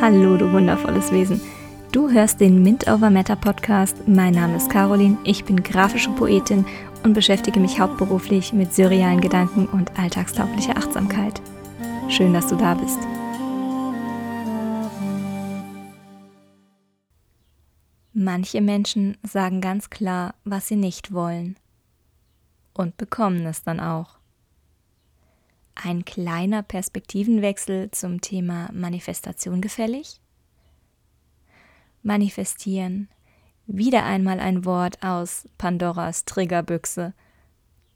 Hallo, du wundervolles Wesen. Du hörst den Mint Over Matter Podcast. Mein Name ist Caroline, ich bin grafische Poetin und beschäftige mich hauptberuflich mit surrealen Gedanken und alltagstauglicher Achtsamkeit. Schön, dass du da bist. Manche Menschen sagen ganz klar, was sie nicht wollen und bekommen es dann auch ein kleiner Perspektivenwechsel zum Thema Manifestation gefällig? Manifestieren. Wieder einmal ein Wort aus Pandoras Triggerbüchse.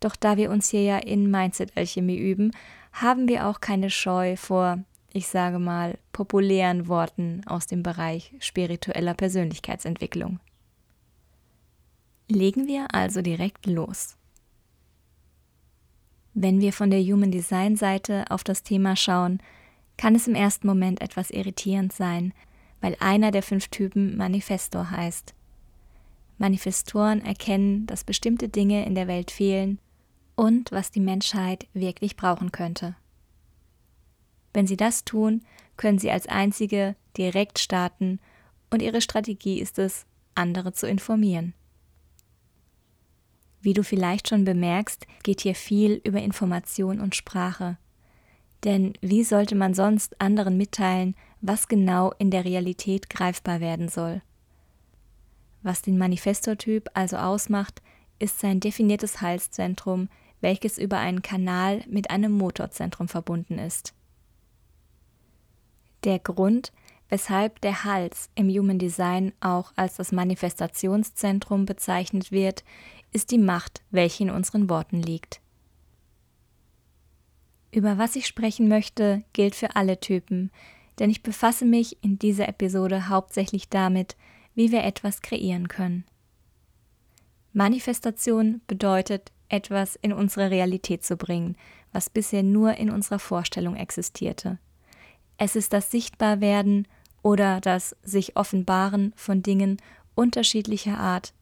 Doch da wir uns hier ja in Mindset-Alchemie üben, haben wir auch keine Scheu vor, ich sage mal, populären Worten aus dem Bereich spiritueller Persönlichkeitsentwicklung. Legen wir also direkt los. Wenn wir von der Human Design Seite auf das Thema schauen, kann es im ersten Moment etwas irritierend sein, weil einer der fünf Typen Manifestor heißt. Manifestoren erkennen, dass bestimmte Dinge in der Welt fehlen und was die Menschheit wirklich brauchen könnte. Wenn sie das tun, können sie als einzige direkt starten und ihre Strategie ist es, andere zu informieren. Wie du vielleicht schon bemerkst, geht hier viel über Information und Sprache. Denn wie sollte man sonst anderen mitteilen, was genau in der Realität greifbar werden soll? Was den Manifestortyp also ausmacht, ist sein definiertes Halszentrum, welches über einen Kanal mit einem Motorzentrum verbunden ist. Der Grund, weshalb der Hals im Human Design auch als das Manifestationszentrum bezeichnet wird, ist die Macht, welche in unseren Worten liegt. Über was ich sprechen möchte, gilt für alle Typen, denn ich befasse mich in dieser Episode hauptsächlich damit, wie wir etwas kreieren können. Manifestation bedeutet, etwas in unsere Realität zu bringen, was bisher nur in unserer Vorstellung existierte. Es ist das Sichtbarwerden oder das sich Offenbaren von Dingen unterschiedlicher Art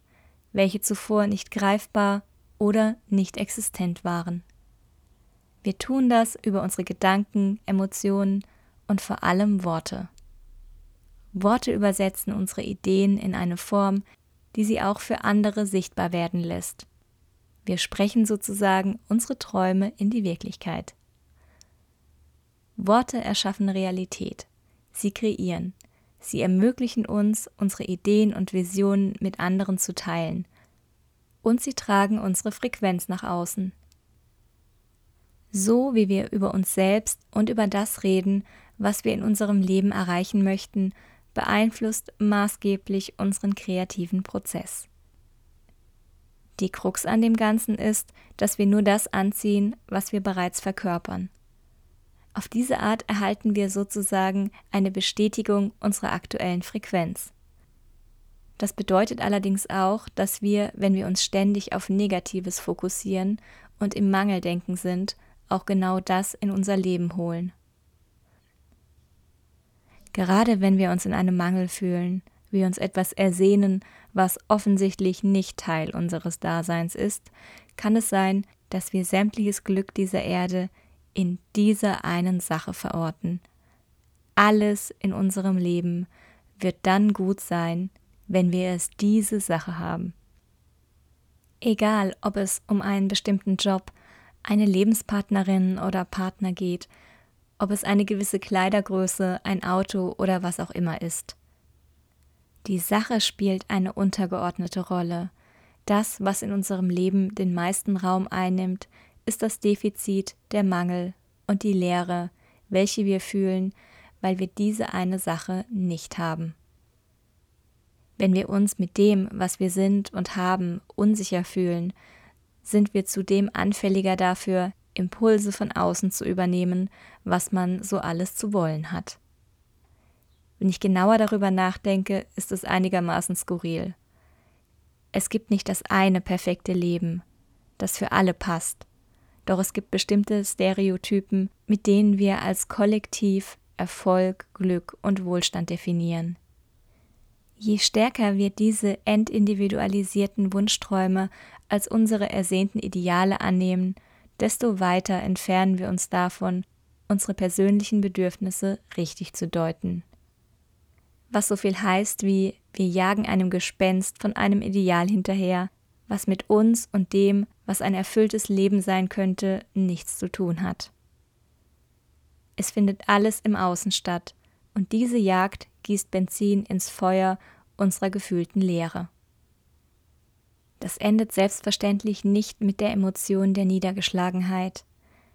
welche zuvor nicht greifbar oder nicht existent waren. Wir tun das über unsere Gedanken, Emotionen und vor allem Worte. Worte übersetzen unsere Ideen in eine Form, die sie auch für andere sichtbar werden lässt. Wir sprechen sozusagen unsere Träume in die Wirklichkeit. Worte erschaffen Realität. Sie kreieren. Sie ermöglichen uns, unsere Ideen und Visionen mit anderen zu teilen. Und sie tragen unsere Frequenz nach außen. So wie wir über uns selbst und über das reden, was wir in unserem Leben erreichen möchten, beeinflusst maßgeblich unseren kreativen Prozess. Die Krux an dem Ganzen ist, dass wir nur das anziehen, was wir bereits verkörpern. Auf diese Art erhalten wir sozusagen eine Bestätigung unserer aktuellen Frequenz. Das bedeutet allerdings auch, dass wir, wenn wir uns ständig auf Negatives fokussieren und im Mangeldenken sind, auch genau das in unser Leben holen. Gerade wenn wir uns in einem Mangel fühlen, wir uns etwas ersehnen, was offensichtlich nicht Teil unseres Daseins ist, kann es sein, dass wir sämtliches Glück dieser Erde in dieser einen Sache verorten. Alles in unserem Leben wird dann gut sein, wenn wir es diese Sache haben. Egal, ob es um einen bestimmten Job, eine Lebenspartnerin oder Partner geht, ob es eine gewisse Kleidergröße, ein Auto oder was auch immer ist. Die Sache spielt eine untergeordnete Rolle. Das, was in unserem Leben den meisten Raum einnimmt, ist das Defizit, der Mangel und die Leere, welche wir fühlen, weil wir diese eine Sache nicht haben. Wenn wir uns mit dem, was wir sind und haben, unsicher fühlen, sind wir zudem anfälliger dafür, Impulse von außen zu übernehmen, was man so alles zu wollen hat. Wenn ich genauer darüber nachdenke, ist es einigermaßen skurril. Es gibt nicht das eine perfekte Leben, das für alle passt. Doch es gibt bestimmte Stereotypen, mit denen wir als Kollektiv Erfolg, Glück und Wohlstand definieren. Je stärker wir diese entindividualisierten Wunschträume als unsere ersehnten Ideale annehmen, desto weiter entfernen wir uns davon, unsere persönlichen Bedürfnisse richtig zu deuten. Was so viel heißt wie wir jagen einem Gespenst von einem Ideal hinterher, was mit uns und dem, was ein erfülltes Leben sein könnte, nichts zu tun hat. Es findet alles im Außen statt, und diese Jagd gießt Benzin ins Feuer unserer gefühlten Leere. Das endet selbstverständlich nicht mit der Emotion der Niedergeschlagenheit.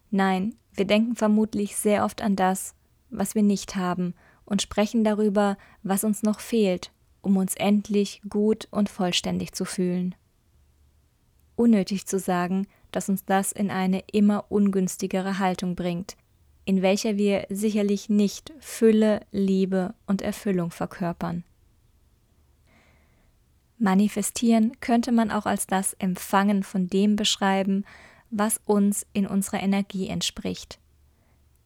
Nein, wir denken vermutlich sehr oft an das, was wir nicht haben, und sprechen darüber, was uns noch fehlt, um uns endlich gut und vollständig zu fühlen. Unnötig zu sagen, dass uns das in eine immer ungünstigere Haltung bringt, in welcher wir sicherlich nicht Fülle, Liebe und Erfüllung verkörpern. Manifestieren könnte man auch als das Empfangen von dem beschreiben, was uns in unserer Energie entspricht.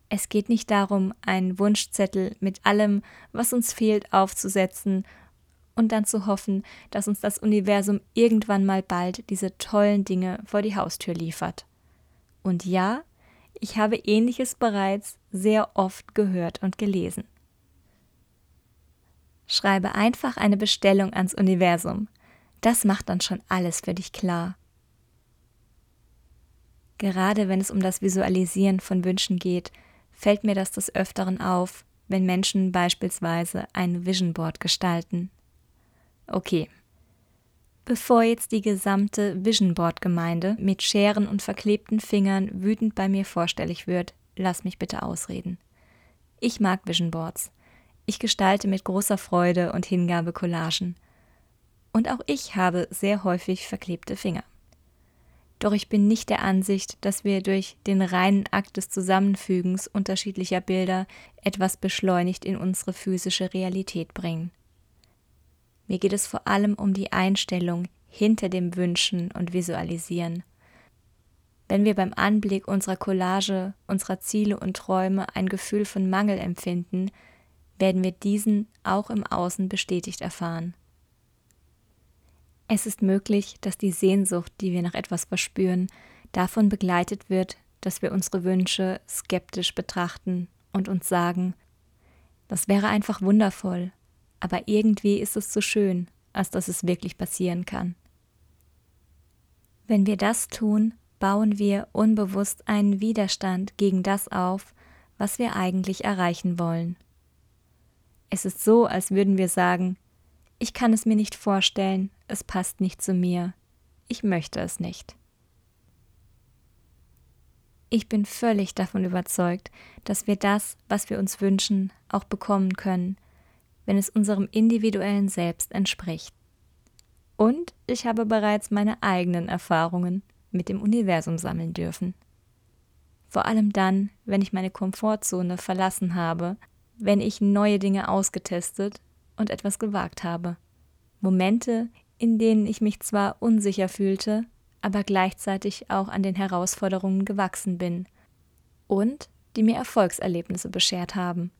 Es geht nicht darum, einen Wunschzettel mit allem, was uns fehlt, aufzusetzen und dann zu hoffen, dass uns das Universum irgendwann mal bald diese tollen Dinge vor die Haustür liefert. Und ja, ich habe ähnliches bereits sehr oft gehört und gelesen. Schreibe einfach eine Bestellung ans Universum. Das macht dann schon alles für dich klar. Gerade wenn es um das Visualisieren von Wünschen geht, fällt mir das des Öfteren auf, wenn Menschen beispielsweise ein Vision Board gestalten. Okay. Bevor jetzt die gesamte Vision Board Gemeinde mit Scheren und verklebten Fingern wütend bei mir vorstellig wird, lass mich bitte ausreden. Ich mag Vision Boards. Ich gestalte mit großer Freude und Hingabe Collagen. Und auch ich habe sehr häufig verklebte Finger. Doch ich bin nicht der Ansicht, dass wir durch den reinen Akt des Zusammenfügens unterschiedlicher Bilder etwas beschleunigt in unsere physische Realität bringen. Mir geht es vor allem um die Einstellung hinter dem Wünschen und Visualisieren. Wenn wir beim Anblick unserer Collage, unserer Ziele und Träume ein Gefühl von Mangel empfinden, werden wir diesen auch im Außen bestätigt erfahren. Es ist möglich, dass die Sehnsucht, die wir nach etwas verspüren, davon begleitet wird, dass wir unsere Wünsche skeptisch betrachten und uns sagen, das wäre einfach wundervoll, aber irgendwie ist es zu schön, als dass es wirklich passieren kann. Wenn wir das tun, bauen wir unbewusst einen Widerstand gegen das auf, was wir eigentlich erreichen wollen. Es ist so, als würden wir sagen, ich kann es mir nicht vorstellen, es passt nicht zu mir, ich möchte es nicht. Ich bin völlig davon überzeugt, dass wir das, was wir uns wünschen, auch bekommen können, wenn es unserem individuellen Selbst entspricht. Und ich habe bereits meine eigenen Erfahrungen mit dem Universum sammeln dürfen. Vor allem dann, wenn ich meine Komfortzone verlassen habe wenn ich neue Dinge ausgetestet und etwas gewagt habe. Momente, in denen ich mich zwar unsicher fühlte, aber gleichzeitig auch an den Herausforderungen gewachsen bin und die mir Erfolgserlebnisse beschert haben.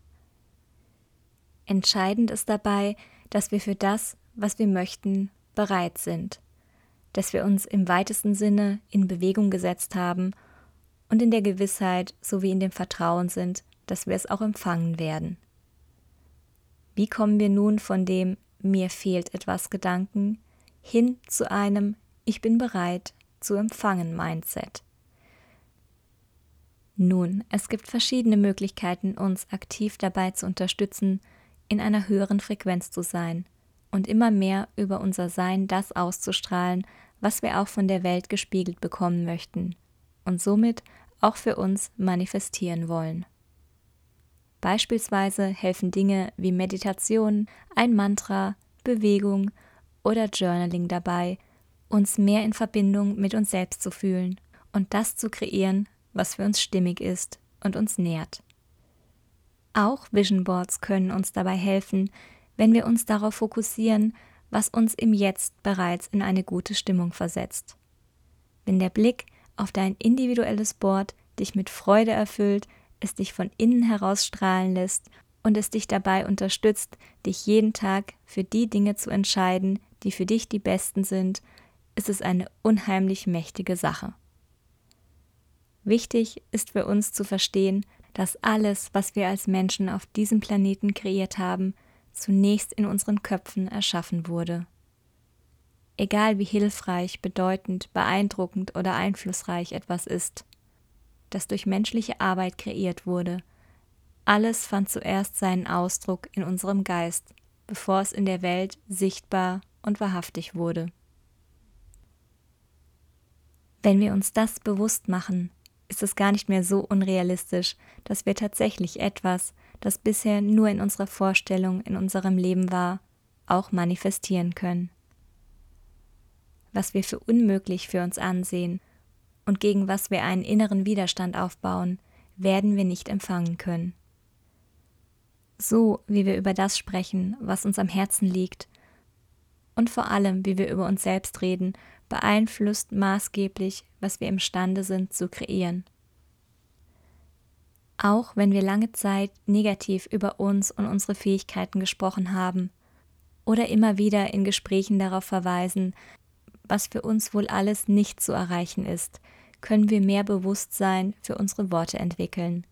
Entscheidend ist dabei, dass wir für das, was wir möchten, bereit sind, dass wir uns im weitesten Sinne in Bewegung gesetzt haben und in der Gewissheit sowie in dem Vertrauen sind, dass wir es auch empfangen werden. Wie kommen wir nun von dem mir fehlt etwas Gedanken hin zu einem Ich bin bereit zu empfangen Mindset? Nun, es gibt verschiedene Möglichkeiten, uns aktiv dabei zu unterstützen, in einer höheren Frequenz zu sein und immer mehr über unser Sein das auszustrahlen, was wir auch von der Welt gespiegelt bekommen möchten und somit auch für uns manifestieren wollen. Beispielsweise helfen Dinge wie Meditation, ein Mantra, Bewegung oder Journaling dabei, uns mehr in Verbindung mit uns selbst zu fühlen und das zu kreieren, was für uns stimmig ist und uns nährt. Auch Vision Boards können uns dabei helfen, wenn wir uns darauf fokussieren, was uns im Jetzt bereits in eine gute Stimmung versetzt. Wenn der Blick auf dein individuelles Board dich mit Freude erfüllt, es dich von innen heraus strahlen lässt und es dich dabei unterstützt, dich jeden Tag für die Dinge zu entscheiden, die für dich die besten sind, ist es eine unheimlich mächtige Sache. Wichtig ist für uns zu verstehen, dass alles, was wir als Menschen auf diesem Planeten kreiert haben, zunächst in unseren Köpfen erschaffen wurde. Egal wie hilfreich, bedeutend, beeindruckend oder einflussreich etwas ist, das durch menschliche Arbeit kreiert wurde, alles fand zuerst seinen Ausdruck in unserem Geist, bevor es in der Welt sichtbar und wahrhaftig wurde. Wenn wir uns das bewusst machen, ist es gar nicht mehr so unrealistisch, dass wir tatsächlich etwas, das bisher nur in unserer Vorstellung in unserem Leben war, auch manifestieren können. Was wir für unmöglich für uns ansehen und gegen was wir einen inneren Widerstand aufbauen, werden wir nicht empfangen können. So wie wir über das sprechen, was uns am Herzen liegt, und vor allem wie wir über uns selbst reden, beeinflusst maßgeblich, was wir imstande sind zu kreieren. Auch wenn wir lange Zeit negativ über uns und unsere Fähigkeiten gesprochen haben oder immer wieder in Gesprächen darauf verweisen, was für uns wohl alles nicht zu erreichen ist, können wir mehr Bewusstsein für unsere Worte entwickeln.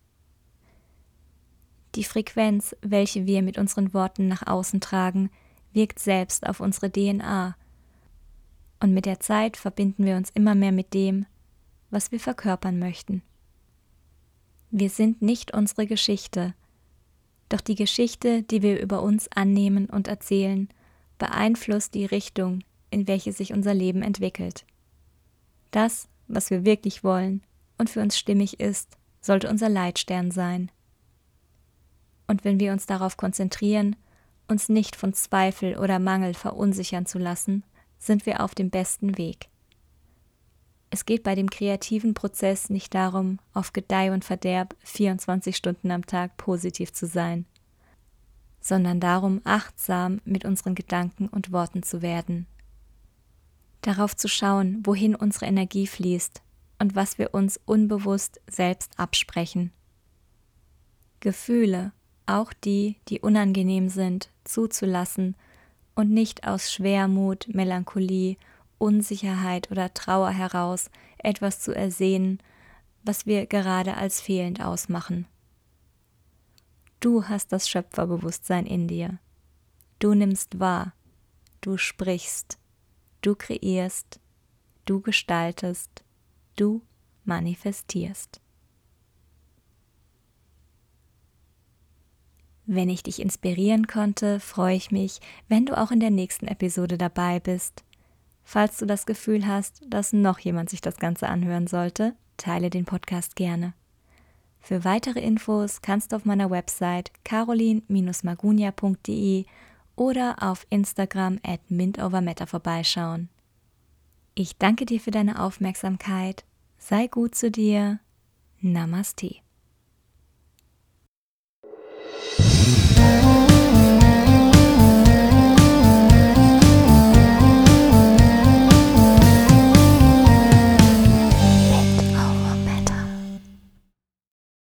Die Frequenz, welche wir mit unseren Worten nach außen tragen, wirkt selbst auf unsere DNA und mit der Zeit verbinden wir uns immer mehr mit dem, was wir verkörpern möchten. Wir sind nicht unsere Geschichte, doch die Geschichte, die wir über uns annehmen und erzählen, beeinflusst die Richtung, in welche sich unser Leben entwickelt. Das, was wir wirklich wollen und für uns stimmig ist, sollte unser Leitstern sein. Und wenn wir uns darauf konzentrieren, uns nicht von Zweifel oder Mangel verunsichern zu lassen, sind wir auf dem besten Weg. Es geht bei dem kreativen Prozess nicht darum, auf Gedeih und Verderb 24 Stunden am Tag positiv zu sein, sondern darum, achtsam mit unseren Gedanken und Worten zu werden. Darauf zu schauen, wohin unsere Energie fließt und was wir uns unbewusst selbst absprechen. Gefühle, auch die, die unangenehm sind, zuzulassen und nicht aus Schwermut, Melancholie, Unsicherheit oder Trauer heraus etwas zu ersehen, was wir gerade als fehlend ausmachen. Du hast das Schöpferbewusstsein in dir. Du nimmst wahr, du sprichst, du kreierst, du gestaltest, du manifestierst. Wenn ich dich inspirieren konnte, freue ich mich, wenn du auch in der nächsten Episode dabei bist. Falls du das Gefühl hast, dass noch jemand sich das Ganze anhören sollte, teile den Podcast gerne. Für weitere Infos kannst du auf meiner Website carolin-magunia.de oder auf Instagram at mintovermatter vorbeischauen. Ich danke dir für deine Aufmerksamkeit. Sei gut zu dir. Namaste.